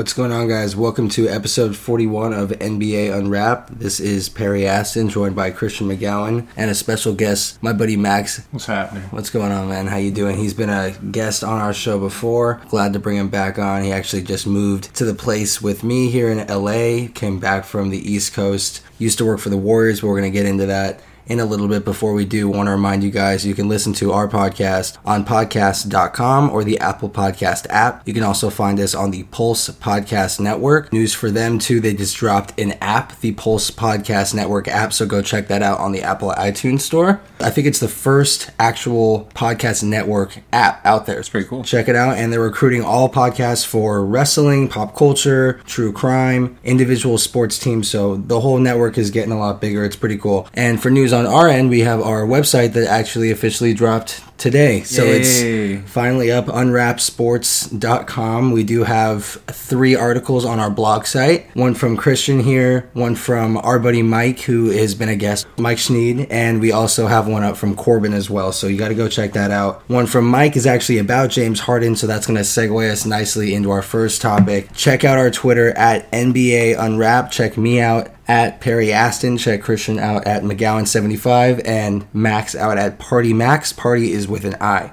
What's going on, guys? Welcome to episode 41 of NBA Unwrapped. This is Perry Aston, joined by Christian McGowan and a special guest, my buddy Max. What's happening? What's going on, man? How you doing? He's been a guest on our show before. Glad to bring him back on. He actually just moved to the place with me here in LA. Came back from the East Coast. Used to work for the Warriors, but we're going to get into that in a little bit before we do want to remind you guys you can listen to our podcast on podcast.com or the Apple Podcast app. You can also find us on the Pulse Podcast Network. News for them too, they just dropped an app, the Pulse Podcast Network app, so go check that out on the Apple iTunes store. I think it's the first actual podcast network app out there. It's pretty cool. Check it out and they're recruiting all podcasts for wrestling, pop culture, true crime, individual sports teams, so the whole network is getting a lot bigger. It's pretty cool. And for news on our end, we have our website that actually officially dropped today. So Yay. it's finally up, unwrappedsports.com. We do have three articles on our blog site one from Christian here, one from our buddy Mike, who has been a guest, Mike Schneed, and we also have one up from Corbin as well. So you got to go check that out. One from Mike is actually about James Harden, so that's going to segue us nicely into our first topic. Check out our Twitter at NBA Unwrap. Check me out at Perry Aston. Check Christian out at McGowan75 and Max out at Party Max. Party is with an I.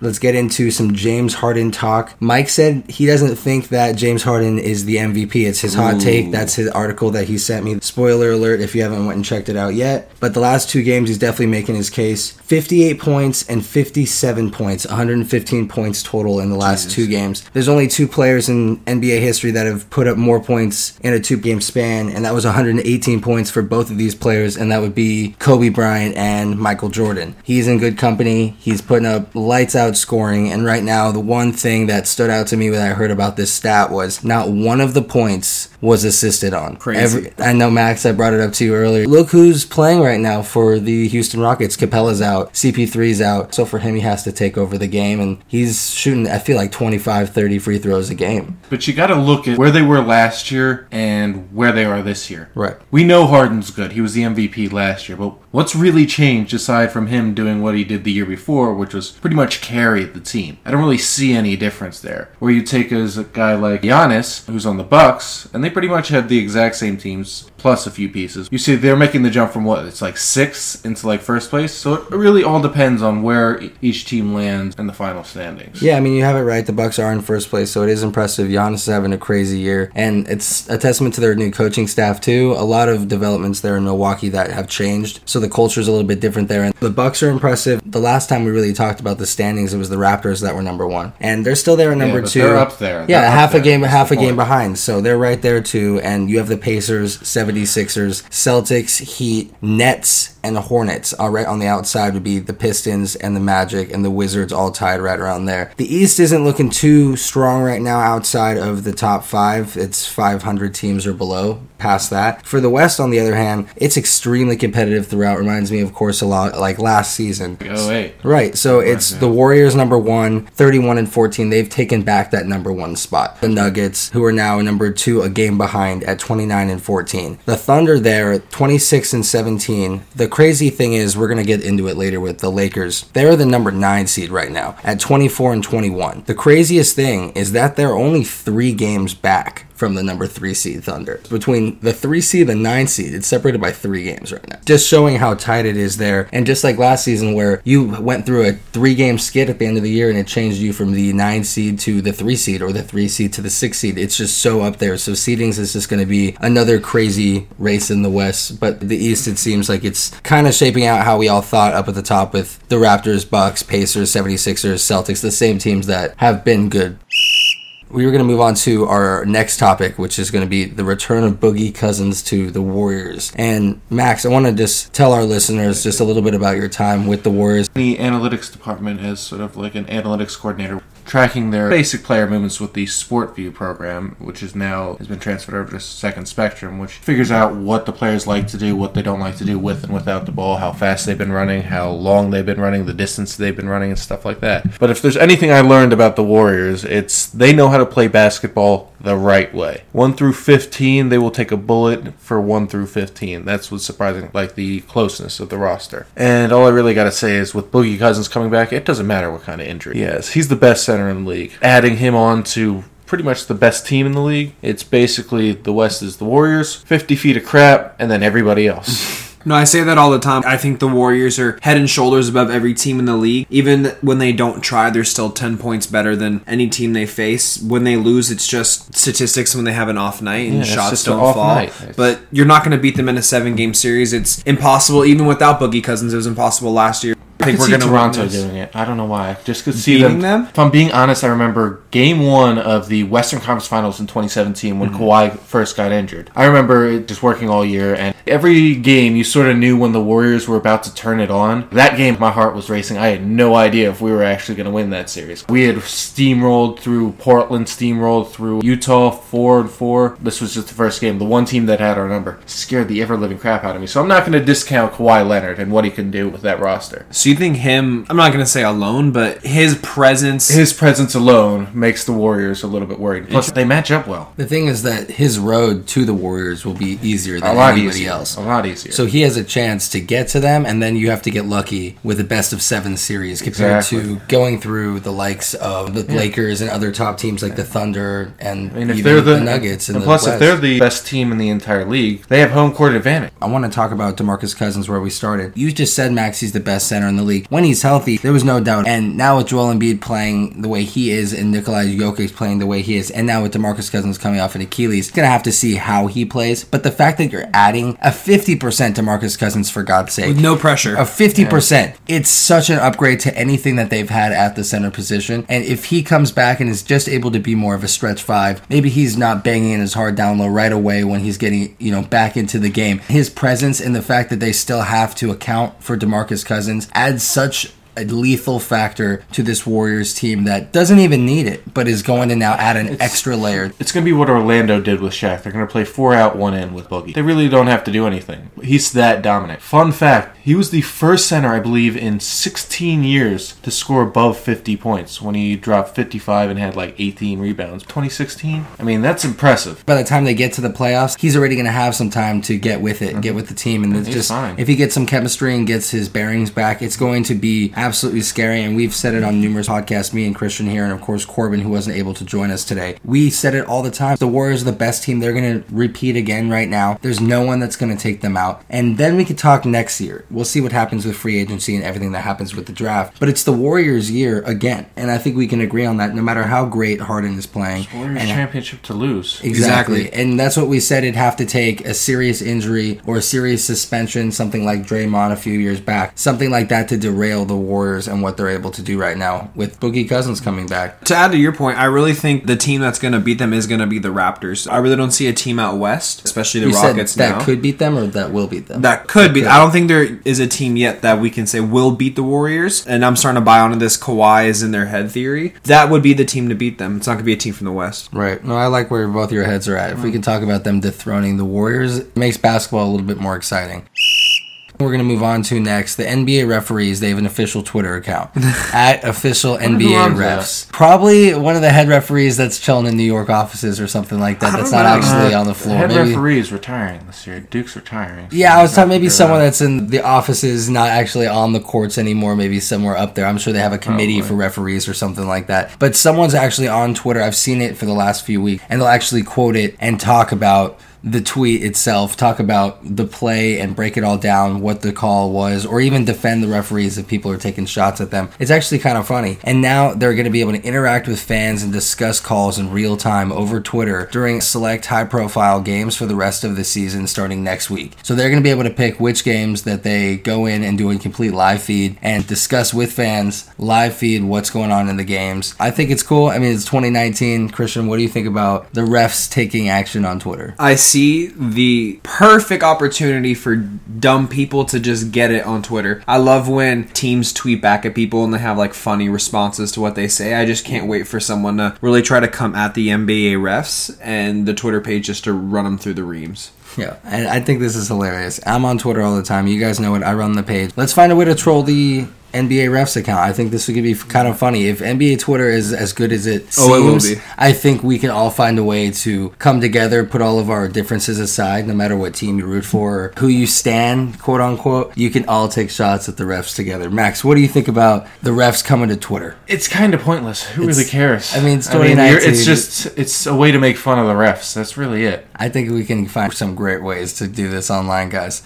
Let's get into some James Harden talk. Mike said he doesn't think that James Harden is the MVP. It's his hot take. That's his article that he sent me. Spoiler alert if you haven't went and checked it out yet. But the last two games, he's definitely making his case. 58 points and 57 points, 115 points total in the last Jesus. two games. There's only two players in NBA history that have put up more points in a two game span, and that was 118 points for both of these players, and that would be Kobe Bryant and Michael Jordan. He's in good company. He's putting up lights out scoring, and right now, the one thing that stood out to me when I heard about this stat was not one of the points was assisted on. Crazy. I know, Max, I brought it up to you earlier. Look who's playing right now for the Houston Rockets. Capela's out, CP3's out. So for him, he has to take over the game, and he's shooting, I feel like, 25, 30 free throws a game. But you got to look at where they were last year and where they are this year. Right. We know Harden's good. He was the MVP last year, but what's really changed aside from him doing what he did the year before, which was pretty much carry the team? I don't really see any difference there. Where you take as a guy like Giannis, who's on the Bucks, and they pretty much had the exact same teams plus a few pieces. You see, they're making the jump from what it's like six into like first place. So it really all depends on where each team lands in the final standings. Yeah, I mean, you have it right. The Bucks are in first place, so it is impressive. Giannis is having a crazy year, and it's a testament to their new coaching staff too. A lot of developments there in Milwaukee that have changed, so the culture is a little bit different there. And the Bucks are impressive. The last time we really talked about the standings, it was the Raptors that were number one, and they're still there at number but 2 they're up there. Yeah, up half a game, That's half a game behind. So they're right there too. And you have the Pacers, 76ers, Celtics, Heat, Nets, and the Hornets. All right on the outside would be the Pistons and the Magic and the Wizards all tied right around there. The East isn't looking too strong right now outside of the top five. It's 500 teams or below past that. For the West, on the other hand, it's extremely competitive throughout. Reminds me, of course, a lot like last season. Oh, wait. Right. So it's the Warriors number one, 31 and 14. They've taken back that number one spot. The Nuggets, who are now number two, a game behind at 29 and 14. The Thunder there, 26 and 17. The crazy thing is, we're going to get into it later with the Lakers. They're the number nine seed right now at 24 and 21. The craziest thing is that they're only three games back from the number three seed Thunder. Between the three seed and the nine seed, it's separated by three games right now. Just showing how tight it is there. And just like last season, where you went through a three game skid at the end of the year and it changed you from the nine seed to the three seed or the three seed to the six seed, it's just so up there. So seedings is just going to be another crazy race in the West. But the East, it seems like it's kind of shaping out how we all thought up at the top with the Raptors, Bucks, Pacers, 76ers, Celtics, the same teams that have been good we were going to move on to our next topic, which is going to be the return of Boogie Cousins to the Warriors. And Max, I want to just tell our listeners just a little bit about your time with the Warriors. The analytics department has sort of like an analytics coordinator tracking their basic player movements with the SportVU program, which is now has been transferred over to Second Spectrum, which figures out what the players like to do, what they don't like to do with and without the ball, how fast they've been running, how long they've been running, the distance they've been running, and stuff like that. But if there's anything I learned about the Warriors, it's they know how to play basketball the right way. 1 through 15, they will take a bullet for 1 through 15. That's what's surprising, like the closeness of the roster. And all I really got to say is with Boogie Cousins coming back, it doesn't matter what kind of injury he has. He's the best center in the league. Adding him on to pretty much the best team in the league. It's basically the West is the Warriors, 50 feet of crap, and then everybody else. No, I say that all the time. I think the Warriors are head and shoulders above every team in the league. Even when they don't try, they're still 10 points better than any team they face. When they lose, it's just statistics when they have an off night and Yeah, shots don't fall. night. But you're not going to beat them in a seven game series. It's impossible, even without Boogie Cousins. It was impossible last year. I think we're going to Toronto doing it. I don't know why. Just could see them. them? If I'm being honest, I remember Game One of the Western Conference Finals in 2017 when Mm-hmm. Kawhi first got injured. I remember just working all year, and every game you sort of knew when the Warriors were about to turn it on. That game, my heart was racing. I had no idea if we were actually going to win that series. We had steamrolled through Portland, steamrolled through Utah, four and four. This was just the first game. The one team that had our number scared the ever living crap out of me. So I'm not going to discount Kawhi Leonard and what he can do with that roster. So you think him, I'm not going to say alone, but his presence. his presence alone makes the Warriors a little bit worried. Plus, they match up well. The thing is that his road to the Warriors will be easier A than lot anybody easier. else. A lot easier. So he has a chance to get to them, and then you have to get lucky with a best of seven series compared Exactly. to going through the likes of the Lakers and other top teams like the Thunder and I mean, if even they're the, the Nuggets. And, and the plus, if they're the best team in the entire league, they have home court advantage. I want to talk about DeMarcus Cousins where we started. You just said Max he's the best center in the league. When he's healthy, there was no doubt. And now with Joel Embiid playing the way he is and Nikolai Jokic playing the way he is, and now with DeMarcus Cousins coming off an Achilles, gonna have to see how he plays. But the fact that you're adding a 50% DeMarcus Cousins for God's sake, with no pressure. a 50%. It's such an upgrade to anything that they've had at the center position. And if he comes back and is just able to be more of a stretch five, maybe he's not banging in his hard down low right away when he's getting, you know, back into the game. His presence and the fact that they still have to account for DeMarcus Cousins adds such a lethal factor to this Warriors team that doesn't even need it, but is going to now add an extra layer. It's going to be what Orlando did with Shaq. They're going to play four out, one in with Boogie. They really don't have to do anything. He's that dominant. Fun fact he was the first center, I believe, in 16 years to score above 50 points when he dropped 55 and had like 18 rebounds. 2016? I mean, that's impressive. by the time they get to the playoffs, he's already going to have some time to get with it, get mm-hmm. with the team, and it's just fine. if he gets some chemistry and gets his bearings back, it's going to be absolutely scary. And we've said it on numerous podcasts, me and Christian here, and of course Corbin, who wasn't able to join us today. We said it all the time. The Warriors are the best team. They're going to repeat again right now. There's no one that's going to take them out, and then we could talk next year. We'll see what happens with free agency and everything that happens with the draft. But it's the Warriors' year again, and I think we can agree on that. No matter how great Harden is playing, Warriors and championship to lose. Exactly. Exactly. And that's what we said it'd have to take a serious injury or a serious suspension, something like Draymond a few years back, something like that to derail the Warriors and what they're able to do right now with Boogie Cousins coming back. To add to your point, I really think the team that's going to beat them is going to be the Raptors. I really don't see a team out west, especially the You said Rockets that now. could beat them or that will beat them? that could be. I don't think there is a team yet that we can say will beat the Warriors. And I'm starting to buy onto this Kawhi is in their head theory. That would be the team to beat them. It's not going to be a team from the West. Right. No, I like where both your heads are at. If we can talk about them dethroning the Warriors, it makes basketball a little bit more exciting. We're going to move on to next the NBA referees. They have an official Twitter account at official NBA refs. Probably one of the head referees that's chilling in New York offices or something like that. That's don't know. actually Uh, on the floor. Head Maybe- referee is retiring this year. Duke's retiring. yeah, I was talking maybe someone out. that's in the offices, not actually on the courts anymore. Maybe somewhere up there. I'm sure they have a committee Probably. for referees or something like that. But someone's actually on Twitter. I've seen it for the last few weeks, and they'll actually quote it and talk about the tweet itself, talk about the play and break it all down, what the call was, or even defend the referees if people are taking shots at them. It's actually kind of funny. And now they're going to be able to interact with fans and discuss calls in real time over Twitter during select high profile games for the rest of the season starting next week. So they're going to be able to pick which games that they go in and do a complete live feed and discuss with fans, live feed what's going on in the games. I think it's cool. I mean, it's 2019. Christian, what do you think about the refs taking action on Twitter? I see the perfect opportunity for dumb people to just get it on Twitter. I love when teams tweet back at people and they have like funny responses to what they say. I just can't wait for someone to really try to come at the NBA refs and the Twitter page just to run them through the reams. Yeah, and I think this is hilarious. I'm on Twitter all the time. You guys know it. I run the page. Let's find a way to troll the NBA refs account. I think this would be kind of funny. If NBA Twitter is as good as it seems, Oh, it will be. I think we can all find a way to come together, put all of our differences aside, no matter what team you root for, or who you stand, quote unquote. You can all take shots at the refs together. Max, what do you think about the refs coming to Twitter? It's kind of pointless. Who It's- really cares? I mean, it's you're- 2019. it's just it's a way to make fun of the refs. That's really it. I think we can find some great ways to do this online, guys.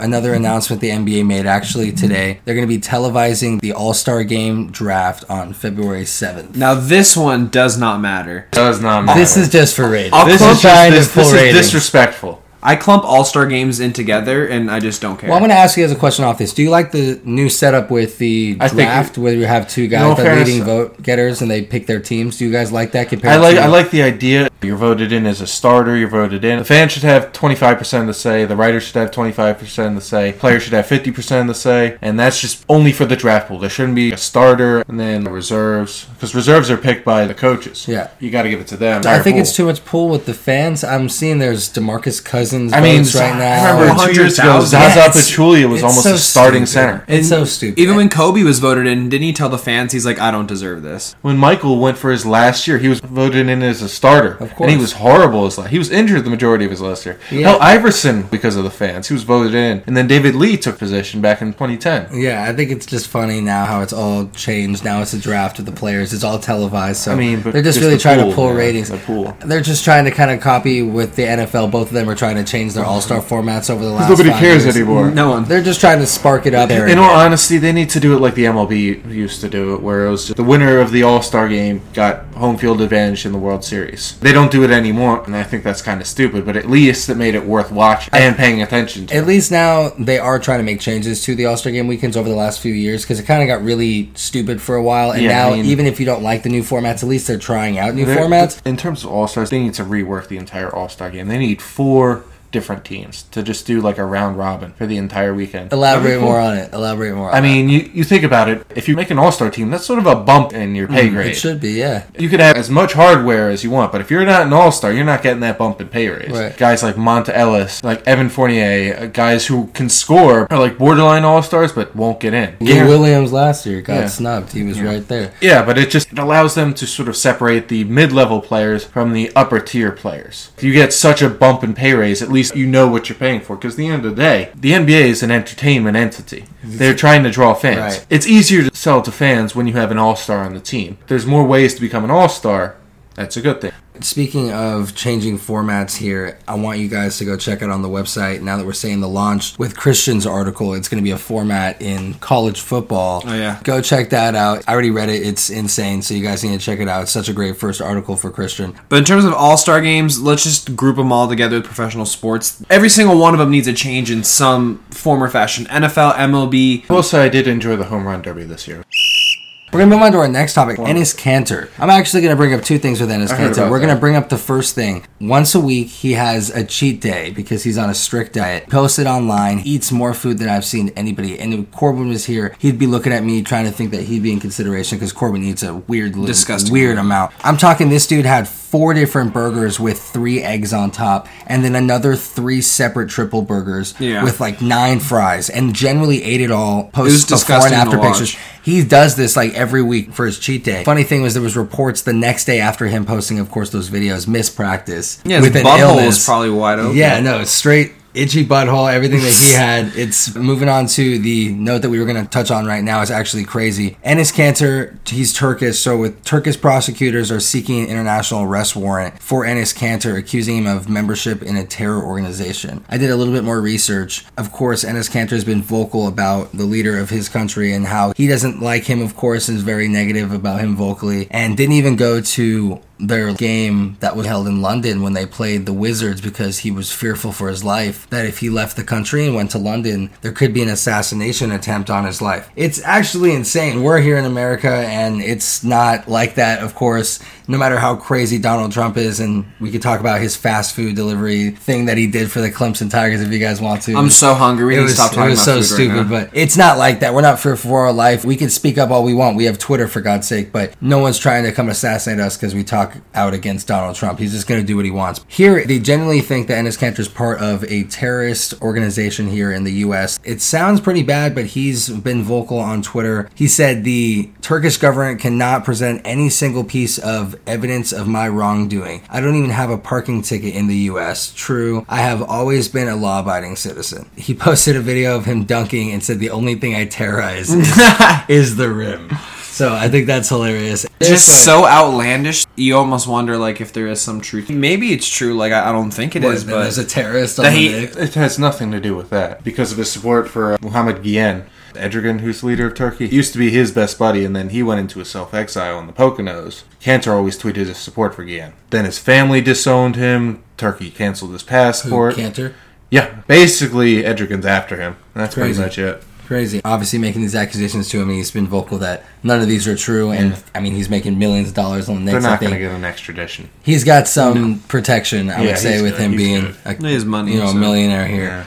Another announcement the NBA made actually today. They're going to be televising the All Star Game draft on February 7th. Now this one does not matter. Does not matter. This is just for ratings. I'll this clump is just trying this, pull this is ratings. disrespectful. I clump all star games in together, and I just don't care. Well, I'm going to ask you guys a question off this. Do you like the new setup with the I think- draft, where you have two guys, No, the fairness- leading vote getters, and they pick their teams? Do you guys like that compared I like to I like the idea. You're voted in as a starter. You're voted in. The fans should have 25 percent of the say. The writers should have 25 percent of the say. Players should have 50 percent of the say. And that's just only for the draft pool. There shouldn't be a starter and then the reserves because reserves are picked by the coaches. Yeah. you got to give it to them. I think Pool. it's too much pool with the fans. I'm seeing there's Demarcus Cousins I mean, right now. I remember two years ago, Zaza Yeah, Pachulia was almost so a starting stupid. center. It's so stupid. Even when Kobe was voted in, didn't he tell the fans he's like, I don't deserve this? When Michael went for his last year, he was voted in as a starter, Of and he was horrible. As he was injured the majority of his last year. Yeah. Hell, Iverson because of the fans, he was voted in, and then David Lee took position back in 2010. Yeah, I think it's just funny now how it's all changed. Now it's a draft of the players. It's all televised. So I mean, but they're just, just really the trying pool, to pull yeah, ratings. the pool. They're just trying to kind of copy with the NFL. Both of them are trying to change their All Star formats over the last. Nobody five cares years. anymore. No one. They're just trying to spark it up. there In all honesty, they need to do it like the MLB used to do it, where it was just the winner of the All Star game got home field advantage in the World Series. They don't do it anymore, and I think that's kind of stupid. But at least it made it worth watching and paying attention to. At least now they are trying to make changes to the All Star Game weekends over the last few years because it kind of got really stupid for a while. And Yeah, now, I mean- even if you don't like the new formats, at least they're trying out new formats. In terms of All Stars, they need to rework the entire All Star game. They need four different teams to just do like a round robin for the entire weekend. Elaborate cool. more on it. Elaborate more. On I that. mean, you, you think about it. If you make an All Star team, that's sort of a bump in your pay grade. Mm, it should be, yeah. You could have as much hardware as you want, but if you're not an all star, you're not getting that bump in pay raise. Right. Guys like Monta Ellis, like Evan Fournier, uh, guys who can score are like borderline all stars but won't get in. Lou Williams last year got Yeah. snubbed. He was right there. Yeah, but it just it allows them to sort of separate the mid-level players from the upper tier players. If you get such a bump in pay raise, at least you know what you're paying for. Because at the end of the day, the NBA is an entertainment entity. They're trying to draw fans. Right. It's easier to sell to fans when you have an all-star on the team. There's more ways to become an all-star. That's a good thing. Speaking of changing formats here, I want you guys to go check it on the website. Now that we're saying the launch with Christian's article, it's going to be a format in college football. Oh, yeah. Go check that out. I already read it. It's insane. So you guys need to check it out. It's such a great first article for Christian. But in terms of all star games, let's just group them all together with professional sports. Every single one of them needs a change in some form or fashion. NFL, MLB. I will say I did enjoy the home run derby this year. We're gonna move on to our next topic, Enes Kanter. I'm actually gonna bring up two things with Enes Kanter. We're gonna bring up the first thing. Once a week, he has a cheat day because he's on a strict diet. Posted online, eats more food than I've seen anybody. And if Corbin was here, he'd be looking at me trying to think that he'd be in consideration because Corbin eats a weird, little, Disgusting. weird amount. I'm talking. This dude had four different burgers with three eggs on top, and then another three separate triple burgers Yeah. with like nine fries, and generally ate it all. Post before and after pictures. He does this like every week for his cheat day. Funny thing was there was reports the next day after him posting, of course, those videos, missed practice Yeah, his butthole was probably wide open. Yeah, no, it's straight itchy butthole. Everything that he had. It's moving on to the note that we were going to touch on right now is actually crazy. Enes Kanter, he's Turkish, so with Turkish prosecutors are seeking an international arrest warrant for Enes Kanter, accusing him of membership in a terror organization. I did a little bit more research. Of course, Ennis Cantor has been vocal about the leader of his country and how he doesn't like him. Of course, and is very negative about him vocally, and didn't even go to their game that was held in London when they played the Wizards because he was fearful for his life that if he left the country and went to London, there could be an assassination attempt on his life. It's actually insane. We're here in America and it's not like that, of course. No matter how crazy Donald Trump is, and we could talk about his fast food delivery thing that he did for the Clemson Tigers if you guys want to. I'm so hungry. We it need was, to stop it talking was about so stupid, right but it's not like that. We're not fear for our life. We can speak up all we want. We have Twitter for God's sake, but no one's trying to come assassinate us because we talk out against Donald Trump. He's just going to do what he wants. Here, they genuinely think that Enes Kanter is part of a terrorist organization here in the U.S. It sounds pretty bad, but he's been vocal on Twitter. He said the Turkish government cannot present any single piece of evidence of my wrongdoing. I don't even have a parking ticket in the U.S. True, I have always been a law-abiding citizen. He posted a video of him dunking and said the only thing I terrorize is, is the rim. So I think that's hilarious. just But- so outlandish. You almost wonder like if there is some truth. Maybe it's true. Like I, I don't think it What, is, but there's a terrorist on that the he- It has nothing to do with that because of his support for uh, Muhammad Gülen. Erdogan, who's the leader of Turkey, used to be his best buddy, and then he went into a self exile in the Poconos. Kanter always tweeted his support for Gülen. Then his family disowned him. Turkey canceled his Who, passport. Kanter? yeah, basically, Erdogan's after him. That's Crazy. pretty much it. Crazy. Obviously, making these accusations to him, and he's been vocal that none of these are true. And I mean, he's making millions of dollars on the next. They're not going to get an extradition. he's got some protection. I Yeah, would say with good. him He's being good. a His money, you know, a millionaire here. Yeah.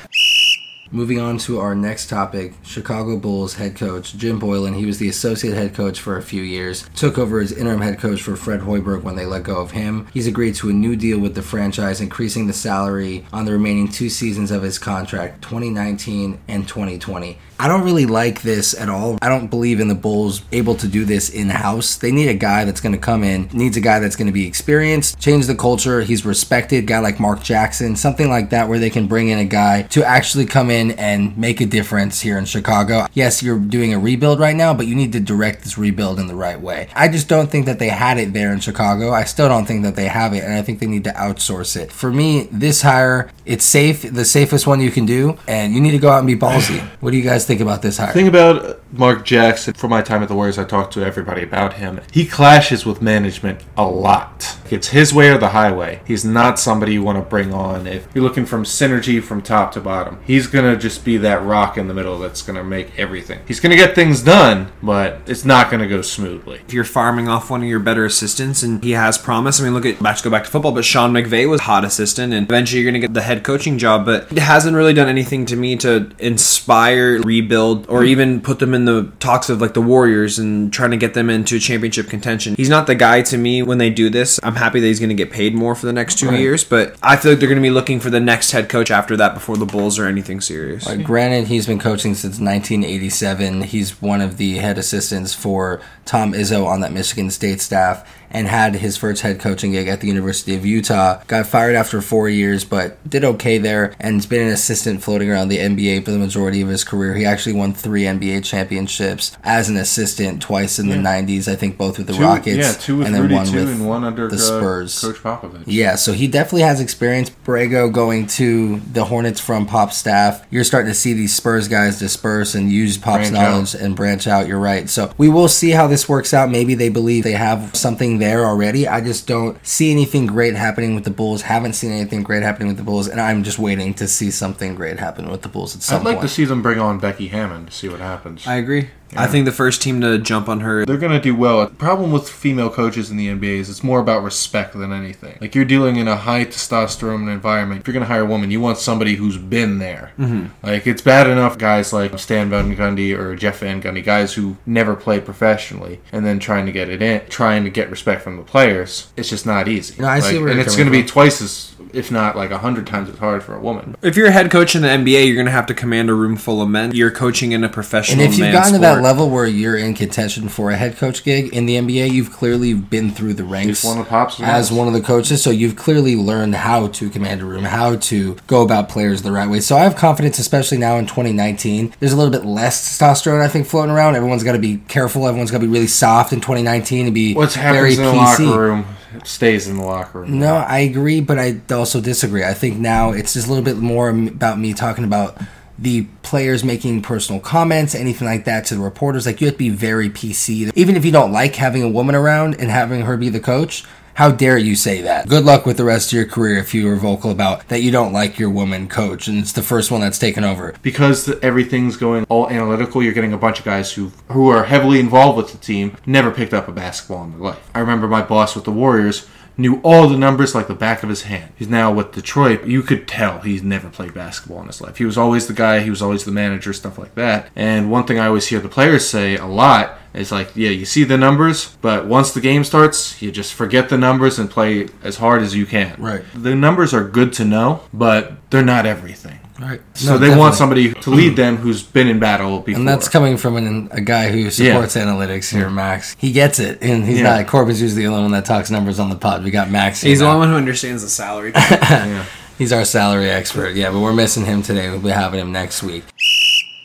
Moving on to our next topic, Chicago Bulls head coach Jim Boylan. He was the associate head coach for a few years. Took over as interim head coach for Fred Hoiberg when they let go of him. He's agreed to a new deal with the franchise, increasing the salary on the remaining two seasons of his contract, 2019 and 2020. I don't really like this at all. I don't believe in the Bulls able to do this in house. They need a guy that's going to come in, needs a guy that's going to be experienced, change the culture. He's respected, guy like Mark Jackson, something like that, where they can bring in a guy to actually come in and make a difference here in Chicago. Yes, you're doing a rebuild right now, but you need to direct this rebuild in the right way. I just don't think that they had it there in Chicago. I still don't think that they have it, and I think they need to outsource it. For me, this hire, it's safe, the safest one you can do, and you need to go out and be ballsy. What do you guys think about this hire? thing about Mark Jackson, from my time at the Warriors, I talked to everybody about him. He clashes with management a lot. It's his way or the highway. He's not somebody you want to bring on if you're looking from synergy from top to bottom. He's going to just be that rock in the middle that's going to make everything. He's going to get things done, but it's not going to go smoothly. if you're farming off one of your better assistants and he has promise, I mean, look at, let's go back to football, but Sean McVay was hot assistant and eventually you're going to get the head coaching job, but it hasn't really done anything to me to inspire, rebuild, or even put them in the talks of like the Warriors and trying to get them into championship contention. He's not the guy to me when they do this. I'm happy that he's going to get paid more for the next two Right. years, but I feel like they're going to be looking for the next head coach after that before the Bulls or anything serious. Uh, granted, he's been coaching since 1987. He's one of the head assistants for Tom Izzo on that Michigan State staff and had his first head coaching gig at the University of Utah. Got fired after four years, but did okay there and has been an assistant floating around the NBA for the majority of his career. He actually won three NBA championships as an assistant twice in the 90s, I think both with the Two- Rockets yeah, two with and then Rudy, one two, with and one under the uh, Spurs. Coach Popovich. Yeah, so he definitely has experience. Borrego going to the Hornets from Pop's staff. You're starting to see these Spurs guys disperse and use Pop's Branch out. knowledge and branch out. You're right. So we will see how this works out. Maybe they believe they have something there already. I just don't see anything great happening with the Bulls. Haven't seen anything great happening with the Bulls, and I'm just waiting to see something great happen with the Bulls at some I'd like point. to see them bring on Becky Hammon to see what happens. I agree. I think the first team to jump on her They're going to do well. The problem with female coaches in the NBA is it's more about respect than anything. Like you're dealing in a high testosterone environment. If you're going to hire a woman, you want somebody who's been there. Mm-hmm. Like it's bad enough guys like Stan Van Gundy or Jeff Van Gundy, guys who never played professionally, and then trying to get it in, trying to get respect from the players. It's just not easy. No, I see where and you're it's going coming to be twice as, if not like a hundred times as hard for a woman. If you're a head coach in the NBA, you're going to have to command a room full of men. You're coaching in a professional. And if you've man gotten to that level where you're in contention for a head coach gig in the NBA, you've clearly been through the ranks one of Pop's as one of the coaches. So you've clearly learned how to command a room, how to go about players the right way. So I have confidence, especially now in 2019. There's a little bit less testosterone, I think, floating around. Everyone's got to be careful. Everyone's got to be really soft in 2019 and be What's very in the locker room stays in the locker room. No, I agree, but I also disagree. I think now it's just a little bit more about me talking about the players making personal comments, anything like that to the reporters. Like you have to be very PC. Even if you don't like having a woman around and having her be the coach, How dare you say that? Good luck with the rest of your career if you are vocal about that you don't like your woman coach and it's the first one that's taken over. because everything's going all analytical, you're getting a bunch of guys who who are heavily involved with the team, never picked up a basketball in their life. I remember my boss with the Warriors knew all the numbers like the back of his hand. He's now with Detroit. You could tell he's never played basketball in his life. He was always the guy, he was always the manager, stuff like that. And one thing I always hear the players say a lot is like, yeah, you see the numbers, but once the game starts, you just forget the numbers and play as hard as you can. Right. The numbers are good to know, but they're not everything. Right. So they want somebody to lead them who's been in battle before. And that's coming from an, a guy who supports analytics here, Max. He gets it, and he's Yeah. not. Corbin's usually the only one that talks numbers on the pod. We got Max. He's the only one who understands the salary. yeah. He's our salary expert. Yeah, but we're missing him today. We'll be having him next week.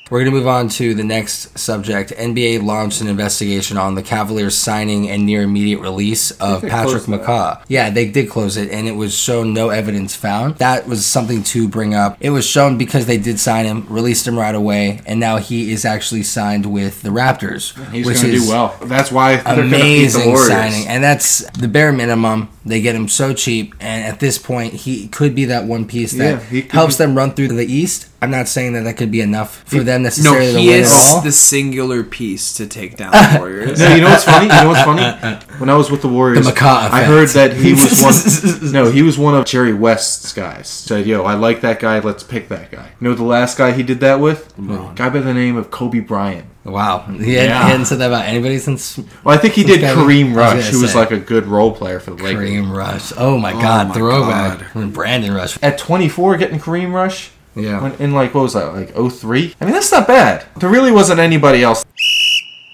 We're going to move on to the next subject. NBA launched an investigation on the Cavaliers signing and near immediate release of Patrick. McCaw. Yeah, they did close it, and it was shown no evidence found. That was something to bring up. It was shown because they did sign him, released him right away, and now he is actually signed with the Raptors. He's which going to is do well. That's why they're going the amazing signing, and that's the bare minimum. They get him so cheap, and at this point, he could be that one piece that Yeah, he helps be- them run through the East. I'm not saying that that could be enough for them no, necessarily to he win is all. the singular piece to take down the Warriors. No, you know what's funny? You know what's funny? When I was with the Warriors, The McCaw I heard that he was one. no, he was one of Jerry West's guys. Said, "Yo, I like that guy. Let's pick that guy." You know the last guy he did that with? Guy by the name of Kobe Bryant. wow, he, had, Yeah. he hadn't said that about anybody since Well, I think he did guy- Kareem I was Rush, gonna who was like a good role player for the Lakers. Kareem Rush. Oh my oh God, my throwback. God. When Brandon Rush. At 24, getting Kareem Rush. Yeah. When, in like what was that? Like 03? I mean, that's not bad. There really wasn't anybody else.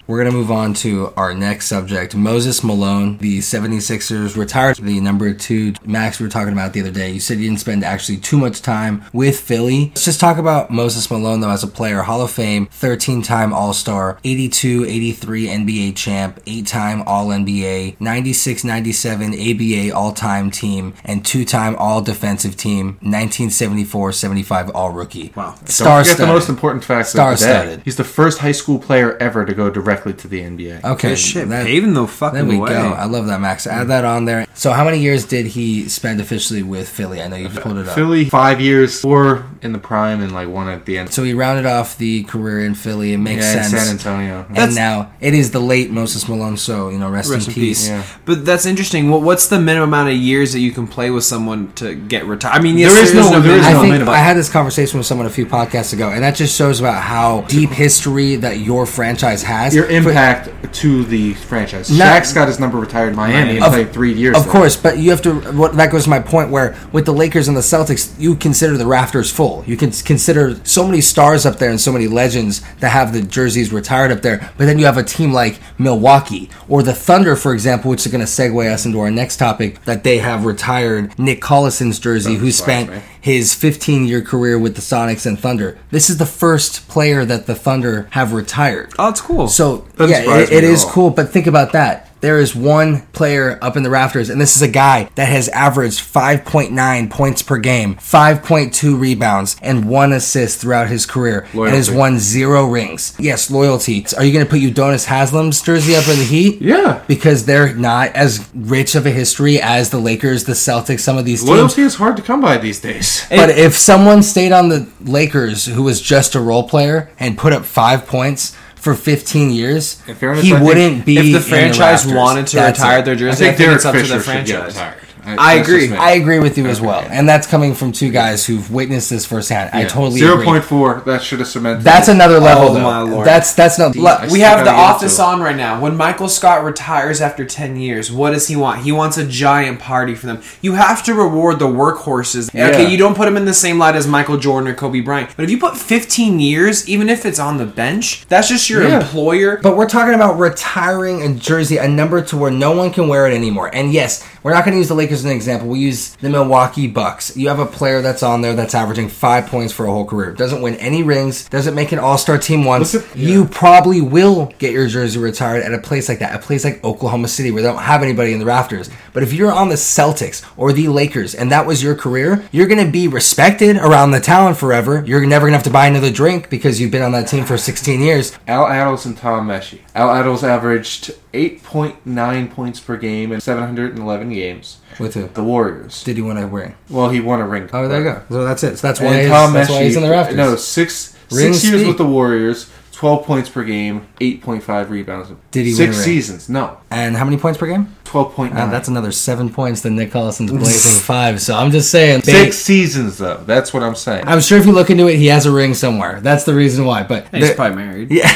We're going to move on to our next subject. Moses Malone, the 76ers, retired the number two. Max, we were talking about the other day. You said you didn't spend actually too much time with Philly. Let's just talk about Moses Malone, though, as a player. Hall of Fame, 13 time All Star, 82 83 NBA champ, 8 time All NBA, 96 97 ABA All Time team, and 2 time All Defensive team, 1974 75 All Rookie. Wow. Don't Star forget the most important facts of the Star-studded. He's the first high school player ever to go directly to the NBA. Okay. Good shit, that- paving the fucking There we way. go. I love that, Max. Add that on there. So, how many years did he spend officially with Philly? I know you just pulled it up. Philly, five years, four in the prime, and like one at the end. So he rounded off the career in Philly. It makes yeah, sense. San Antonio. and That's- now it is the late Moses Malone. So you know, rest, Rest in peace. Yeah. But that's interesting. What, what's the minimum amount of years that you can play with someone to get retired? I mean, yes, There is no- there is I no think minimum. I had this conversation with someone a few podcasts ago, and that just shows about how deep history that your franchise has. Your For- impact to the franchise. Not- Shaq's got his number retired in Miami and Of- played three years. Of there. course, but you have to. What that goes to my point where with the Lakers and the Celtics, you consider the rafters full. You can consider so many stars up there and so many legends that have the jerseys retired up there. But then you have a team like Milwaukee or the Thunder, for example, which is going to segue us into our next topic. That they have retired Nick Collison's jersey, who spent surprise me. His 15 year career with the Sonics and Thunder. This is the first player that the Thunder have retired. Oh, it's cool. So Doesn't yeah, it, it is all. cool. But think about that. There is one player up in the rafters, and this is a guy that has averaged 5.9 points per game, 5.2 rebounds, and one assist throughout his career, and has won zero rings. Yes, loyalty. Are you going to put Udonis Haslem's jersey up in the Heat? Yeah. Because they're not as rich of a history as the Lakers, the Celtics, some of these teams. Loyalty is hard to come by these days. But if someone stayed on the Lakers who was just a role player and put up five points for 15 years, fairness, he I wouldn't be. if the franchise rafters. wanted to retire it. their jersey, I think think, it's up to Fisher the should get franchise. Retired. I agree. I agree with you as well, and that's coming from two guys who've witnessed this firsthand. I totally Zero agree. point four. That should have cemented. That's it. another oh, level, Oh, though. my lord. That's that's not. Look, we have the office on right now. When Michael Scott retires after 10 years, what does he want? He wants a giant party for them. You have to reward the workhorses. Yeah. Okay, you don't put them in the same light as Michael Jordan or Kobe Bryant. But if you put 15 years, even if it's on the bench, that's just your Yeah. employer. But we're talking about retiring a jersey, a number to where no one can wear it anymore. And yes, we're not going to use the Lakers as an example. We use the Milwaukee Bucks. You have a player that's on there that's averaging five points for a whole career, doesn't win any rings, doesn't make an All Star team once. At- yeah. You probably will get your jersey retired at a place like that, a place like Oklahoma City where they don't have anybody in the rafters. But if you're on the Celtics or the Lakers and that was your career, you're going to be respected around the town forever. You're never going to have to buy another drink because you've been on that team for 16 years. Al Attles and Tom Meshie. Al Attles averaged 8.9 points per game in 711 games. With who? The Warriors. Did he win a ring? Well, he won a ring. Oh, there you go. So that's it. So that's why, he's, Tom that's why he's in the rafters. no, six six years speak. with the Warriors, 12 points per game, 8.5 rebounds. Did he Six win a ring? seasons. No. And how many points per game? 12.9. Uh, that's another seven points than Nick Collison's blazing five. So I'm just saying. Six seasons, though. That's what I'm saying. I'm sure if you look into it, he has a ring somewhere. That's the reason why. But He's there- probably married. uh,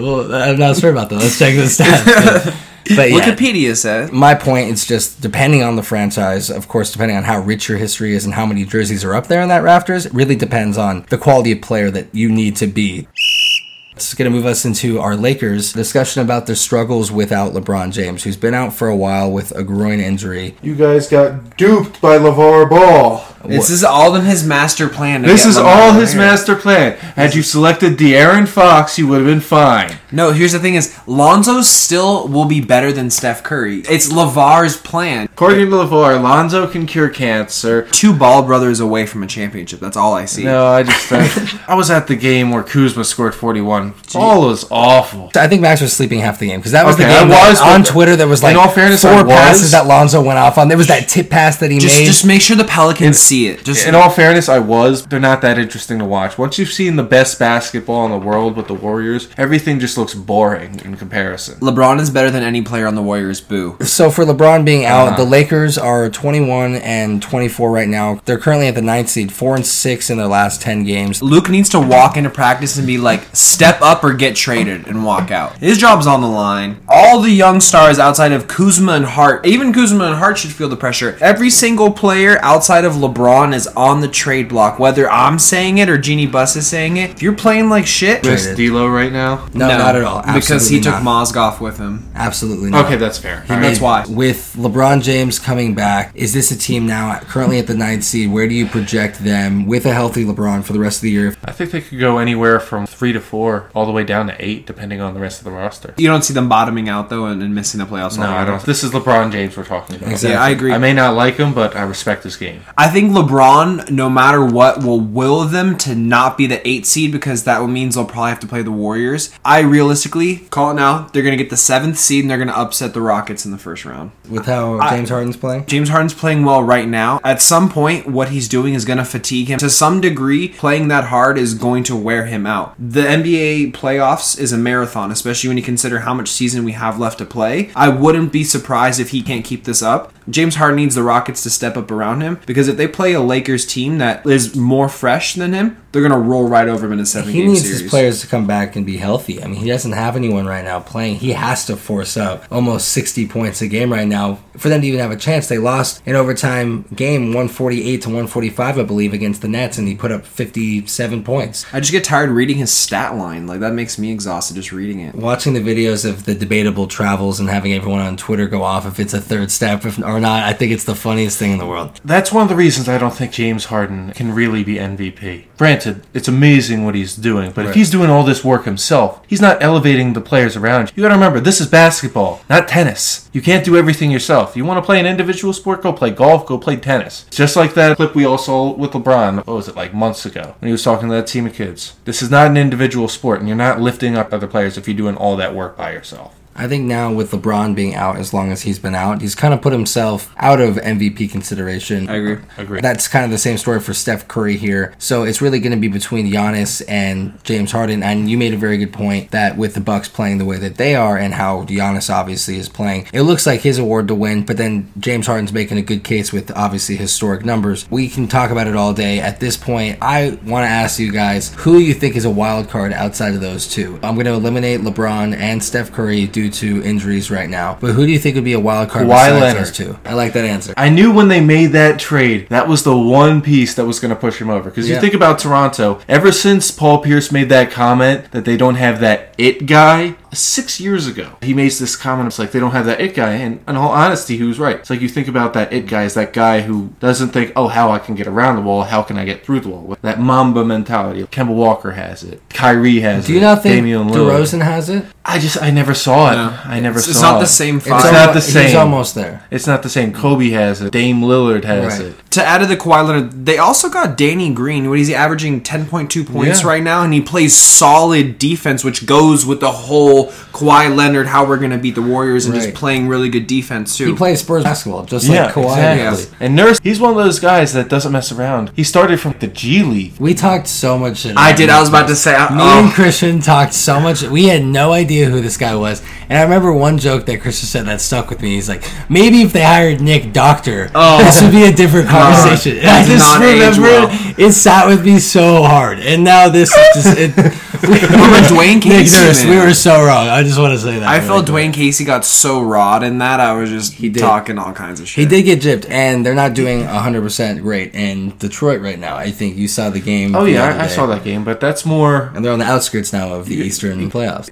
well, I'm not sure about that. Let's check the stats. But, yeah. Wikipedia says. My point is just depending on the franchise, of course, depending on how rich your history is and how many jerseys are up there in that rafters, it really depends on the quality of player that you need to be. It's going to move us into our Lakers discussion about their struggles without LeBron James, who's been out for a while with a groin injury. You guys got duped by LaVar Ball. This is all in his master plan. This is LeBron all his here. master plan. Had you selected De'Aaron Fox, you would have been fine. No, here's the thing: is Lonzo still will be better than Steph Curry. It's LaVar's plan. According to the LaVar, Lonzo can cure cancer. Two Ball brothers away from a championship. That's all I see. No, I just uh, I was at the game where Kuzma scored 41. Ball was awful. I think Max was sleeping half the game because that was Okay, the game I was, on Twitter. There was like in all fairness, four passes that Lonzo went off on. There was that tip pass that he Just, made. just make sure the Pelicans see it. Just In all fairness, I was. They're not that interesting to watch. Once you've seen the best basketball in the world with the Warriors, everything just looks boring in comparison. LeBron is better than any player on the Warriors. Boo. So for LeBron being out, Uh-huh. the Lakers are 21 and 24 right now. They're currently at the ninth seed, four and six in their last 10 games. Luke needs to walk into practice and be like, step up or get traded and walk out. His job's on the line. All the young stars outside of Kuzma and Hart, even Kuzma and Hart should feel the pressure. Every single player outside of LeBron is on the trade block, whether I'm saying it or Jeanie Buss is saying it. If you're playing like shit, Miss Traded. D'Lo right now. No, not at all. because he Absolutely took not. Mozgov with him. Absolutely not. Okay, that's fair. He All made- That's why. With LeBron James coming back, is this a team now currently at the ninth seed? Where do you project them with a healthy LeBron for the rest of the year? I think they could go anywhere from three to four, all the way down to eight, depending on the rest of the roster. You don't see them bottoming out though and, and missing the playoffs. No, I don't. This is LeBron James we're talking about. Exactly. Yeah, I agree. I may not like him, but I respect his game. I think LeBron, no matter what, will will them to not be the eight seed because that means they'll probably have to play the Warriors. I realistically call it now. They're going to get the seventh seed and they're going to upset the Rockets in the first round. With how James Harden's playing? James Harden's playing well right now. At some point, what he's doing is going to fatigue him. To some degree, playing that hard is going to wear him out. The NBA playoffs is a marathon, especially when you consider how much season we have left to play. I wouldn't be surprised if he can't keep this up. James Harden needs the Rockets to step up around him because if they play a Lakers team that is more fresh than him, they're going to roll right over him in a seven He game needs his players to come back and be healthy. I mean, he doesn't have anyone right now playing. He has to force up almost 60 points a game right now for them to even have a chance. They lost an overtime game 148 to 145, I believe, against the Nets, and he put up 57 points. I just get tired reading his stat line. Like, that makes me exhausted just reading it. Watching the videos of the debatable travels and having everyone on Twitter go off if it's a third step or not, I think it's the funniest thing in the world. That's one of the reasons I don't think James Harden can really be MVP. Granted, it's amazing what he's doing, but Right. if he's doing all this work himself, he's not elevating the players around you. You gotta remember, this is basketball, not tennis. You can't do everything yourself. You wanna play an individual sport? Go play golf, go play tennis. Just like that clip we all saw with LeBron, what was it, like months ago, when he was talking to that team of kids. This is not an individual sport, and you're not lifting up other players if you're doing all that work by yourself. I think now with LeBron being out as long as he's been out, he's kind of put himself out of MVP consideration. I agree. Agree. That's kind of the same story for Steph Curry here. So it's really going to be between Giannis and James Harden. And you made a very good point that with the Bucks playing the way that they are and how Giannis obviously is playing, it looks like his award to win. But then James Harden's making a good case with obviously historic numbers. We can talk about it all day. At this point, I want to ask you guys who you think is a wild card outside of those two. I'm going to eliminate LeBron and Steph Curry due to injuries right now. But who do you think would be a wild card Kawhi Leonard. two? I like that answer. I knew when they made that trade, that was the one piece that was going to push him over. Because Yeah. you think about Toronto, ever since Paul Pierce made that comment that they don't have that it guy, six years ago. He makes this comment. It's like they don't have that it guy. And in all honesty, he was right. It's like you think about that it guy is that guy who doesn't think, oh, how I can get around the wall, how can I get through the wall? That Mamba mentality. Kemba Walker has it. Kyrie has it. Do you not think Damian Lillard. DeRozan has it? I just I never saw it. No. I never It's- saw it's not it. the same It's It's not almo- the He's almost there. It's not the same. Kobe has it. Dame Lillard has Right. it. To add to the Kawhi Leonard, they also got Danny Green. What is he averaging? Ten point two points Yeah. right now, and he plays solid defense, which goes with the whole Kawhi Leonard. How we're going to beat the Warriors and Right. just playing really good defense too. He plays Spurs basketball, just yeah, like Kawhi. exactly. does. And Nurse, he's one of those guys that doesn't mess around. He started from the G League. We talked so much shit. I did. I was about to say. uh, Me oh. and Christian talked so much. We had no idea who this guy was. And I remember one joke that Christian said that stuck with me. He's like, maybe if they hired Nick Doctor, Oh. this would be a different conversation. and I just remember well. it, it sat with me so hard. And now this is just. It, Remember Dwane Nick Casey, Nurse, we were so wrong. I just want to say that. I really felt quick. Dwane Casey got so rawed in that. I was just did. talking all kinds of shit. He did get gypped, and they're not doing 100% great in Detroit right now. I think you saw the game. Oh the yeah, other I, I saw that game, but that's more. And they're on the outskirts now of the Eastern playoffs.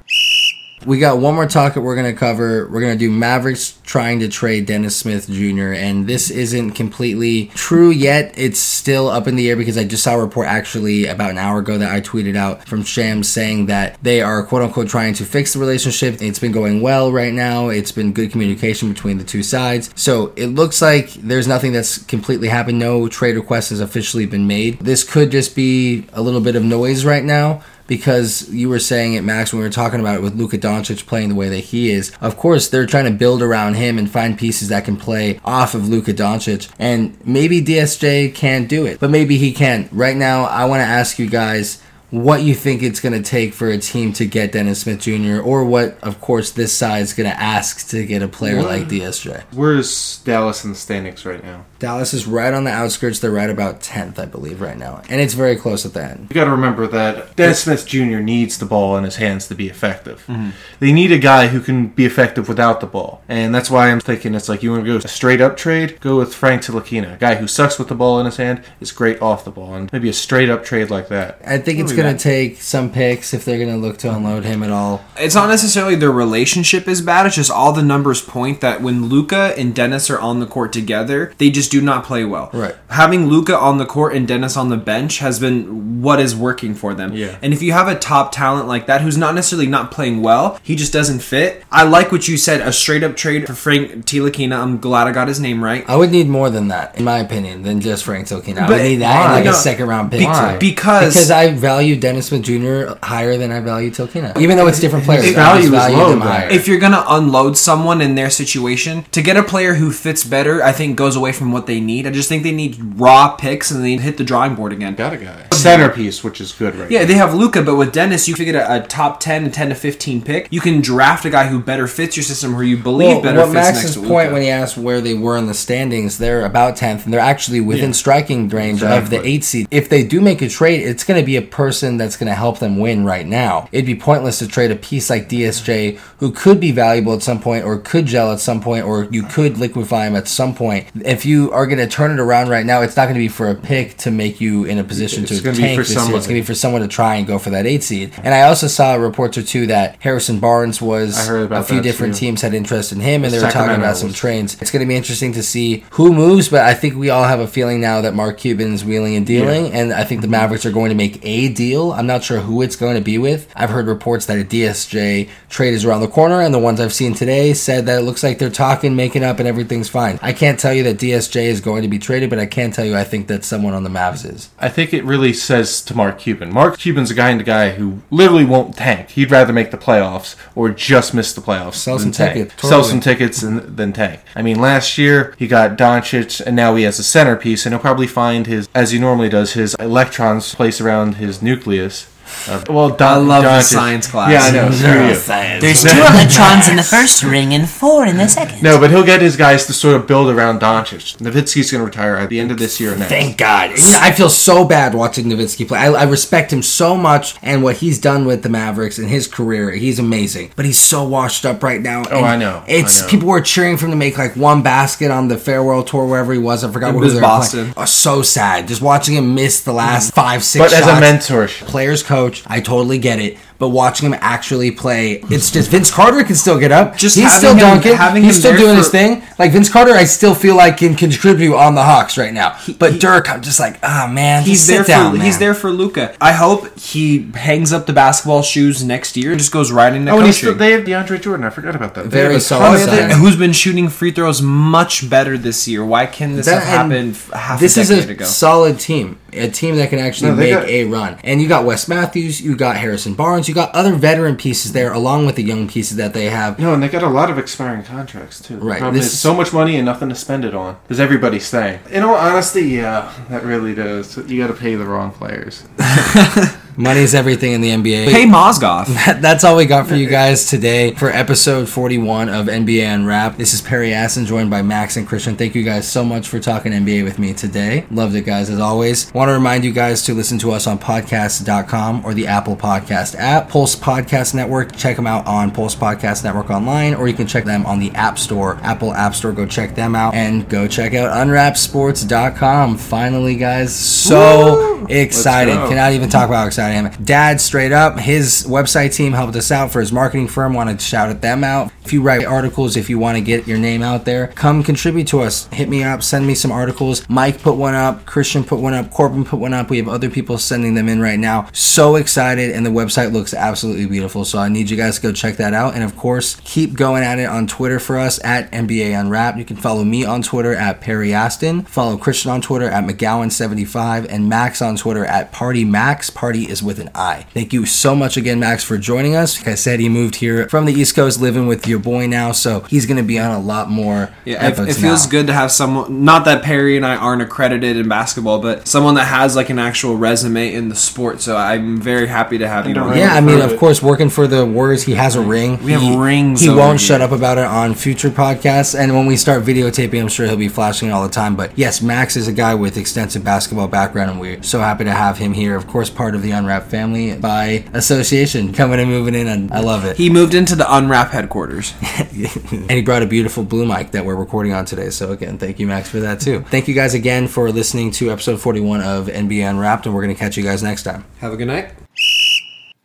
We got one more topic we're going to cover. We're going to do Mavericks trying to trade Dennis Smith Jr. And this isn't completely true yet. It's still up in the air because I just saw a report actually about an hour ago that I tweeted out from Shams saying that they are quote unquote trying to fix the relationship. It's been going well right now. It's been good communication between the two sides. So it looks like there's nothing that's completely happened. No trade request has officially been made. This could just be a little bit of noise right now because you were saying it, Max, when we were talking about it with Luka Doncic playing the way that he is. Of course, they're trying to build around him and find pieces that can play off of Luka Doncic. And maybe DSJ can't do it, but maybe he can. Right now, I want to ask you guys what you think it's going to take for a team to get Dennis Smith Jr. or what, of course, this side is going to ask to get a player like DSJ. Where's Dallas in the standings right now? Dallas is right on the outskirts. They're right about 10th, I believe, right now. And it's very close at the end. You got to remember that Dennis Smith Jr. needs the ball in his hands to be effective. Mm-hmm. They need a guy who can be effective without the ball, and that's why I'm thinking it's like you want to go a straight up trade, go with Frank Ntilikina, a guy who sucks with the ball in his hand, is great off the ball, and maybe a straight up trade like that. I think it's going to take some picks if they're going to look to unload him at all. it's not necessarily their relationship is bad. It's just all the numbers point that when Luka and Dennis are on the court together, they just do not play well. Right. Having Luka on the court and Dennis on the bench has been what is working for them. Yeah. And if you have a top talent like that who's not necessarily not playing well, he just doesn't fit. I like what you said. A straight up trade for Frank Ntilikina. I'm glad I got his name right. I would need more than that, in my opinion, than just Frank Tilkina. I would need that and like No, a second round pick. Be-? Because Because I value Dennis Smith Jr. higher than I value Tilkina. Even though it's different players, His I value is value low them higher. if you're gonna unload someone in their situation to get a player who fits better, I think goes away from what they need. I just think they need raw picks and they hit the drawing board again. Got a guy. Centerpiece, which is good right Yeah, now. they have Luka, but with Dennis, you figure a, a top ten ten to fifteen pick. You can draft a guy who better fits your system, or you believe Well, better what fits Max's next to point Luka. when he asked where they were in the standings, they're about 10th, and they're actually within Yeah. striking range of the Exactly. 8 seed. If they do make a trade, it's going to be a person that's going to help them win right now. It'd be pointless to trade a piece like DSJ, who could be valuable at some point, or could gel at some point, or you could liquefy him at some point. If you are going to turn it around right now, it's not going to be for a pick to make you in a position It's to gonna be tank for this year. It's going to be for someone to try and go for that 8 seed. And I also saw reports or two that Harrison Barnes was I heard about a few that, different too. teams had interest in him, and they were talking about some was- trains. It's going to be interesting to see who moves, but I think we all have a feeling now that Mark Cuban's wheeling and dealing, and I think the Mavericks are going to make a deal. I'm not sure who it's going to be with. I've heard reports that a DSJ trade is around the corner, and the ones I've seen today said that it looks like they're talking, making up, and everything's fine. I can't tell you that DSJ is going to be traded, but I can tell you I think that someone on the Mavs is. I think it really says to Mark Cuban. Mark Cuban's a guy and a guy who literally won't tank. He'd rather make the playoffs or just miss the playoffs. Sell some tank. tickets, Sell some tickets and then tank. I mean, last year he got Doncic, and now he has a centerpiece, and he'll probably find his, as he normally does, his electrons placed around his nucleus. Uh, well, Don, I love the Doncic- science class. Yeah, I know. Screw you. There's two electrons in the first ring and four in the second. No, but he'll get his guys to sort of build around Doncic. Nowitzki's going to retire at the end of this year next. Thank God. I feel so bad watching Nowitzki play. I, I respect him so much and what he's done with the Mavericks in his career. He's amazing. But he's so washed up right now. Oh, I know. It's I know. people were cheering for him to make like one basket on the farewell tour wherever he was. I forgot It what was they were Boston. playing. Oh, so sad. Just watching him miss the last five, six But as a mentor, player's coach. I totally get it. But watching him actually play, it's just Vince Carter can still get up. Just he's still dunking. having he's still there doing his thing. Like Vince Carter, I still feel like can contribute on the Hawks right now. But Dirk, I'm just like, ah man, He's just there sit down, for man. he's there for Luka. I hope he hangs up the basketball shoes next year and just goes right into Oh, and he's still, they have DeAndre Jordan. I forgot about that. They Very solid ton of signing. the- Who's been shooting free throws much better this year? Why can this That- have happened half this a is a ago? solid team, a team that can actually No, make got- a run. And you got Wes Matthews, you got Harrison Barnes, you got other veteran pieces there, along with the young pieces that they have. No, and they got a lot of expiring contracts too. The Right, problem this is is- so much money and nothing to spend it on because everybody's staying. In all honesty, yeah, that really does. You got to pay the wrong players. Money's everything in the NBA. Pay Mozgov. That's all we got for you guys today for episode 41 of NBA Unwrapped. This is Perry Asson joined by Max and Christian. Thank you guys so much for talking NBA with me today. Loved it, guys, as always. Want to remind you guys to listen to us on podcast.com or the Apple Podcast app. Pulse Podcast Network. Check them out on Pulse Podcast Network online, or you can check them on the App Store, Apple App Store. Go check them out and go check out unwrappedsports.com. Finally, guys, so excited. Cannot even talk about how excited Am. Dad, straight up, his website team helped us out for his marketing firm. Want to shout at them out. If you write articles, if you want to get your name out there, come contribute to us. Hit me up, send me some articles. Mike put one up, Christian put one up, Corbin put one up. We have other people sending them in right now. So excited, and the website looks absolutely beautiful. So I need you guys to go check that out. And of course, keep going at it on Twitter for us at NBA Unwrapped. You can follow me on Twitter at Perry Aston. Follow Christian on Twitter at McGowan75 and Max on Twitter at Party Max. Party is with an I. Thank you so much again, Max, for joining us. Like I said, he moved here from the East Coast, living with your boy now, so he's going to be on a lot more. Yeah, it, it feels now. good to have someone. Not that Perry and I aren't accredited in basketball, but someone that has like an actual resume in the sport. So I'm very happy to have you. don't on. Yeah, I mean, of it. course, working for the Warriors, he has a ring. We have He- rings He won't here. shut up about it on future podcasts, and when we start videotaping, I'm sure he'll be flashing it all the time. But yes, Max is a guy with extensive basketball background, and we're so happy to have him here. Of course, part of the Unwrapped family by association, coming and moving in, and I love it. He moved into the Unwrap headquarters. and he brought a beautiful blue mic that we're recording on today. So again, thank you, Max, for that too. Thank you guys again for listening to episode 41 of NBA Unwrapped, and we're gonna catch you guys next time. Have a good night.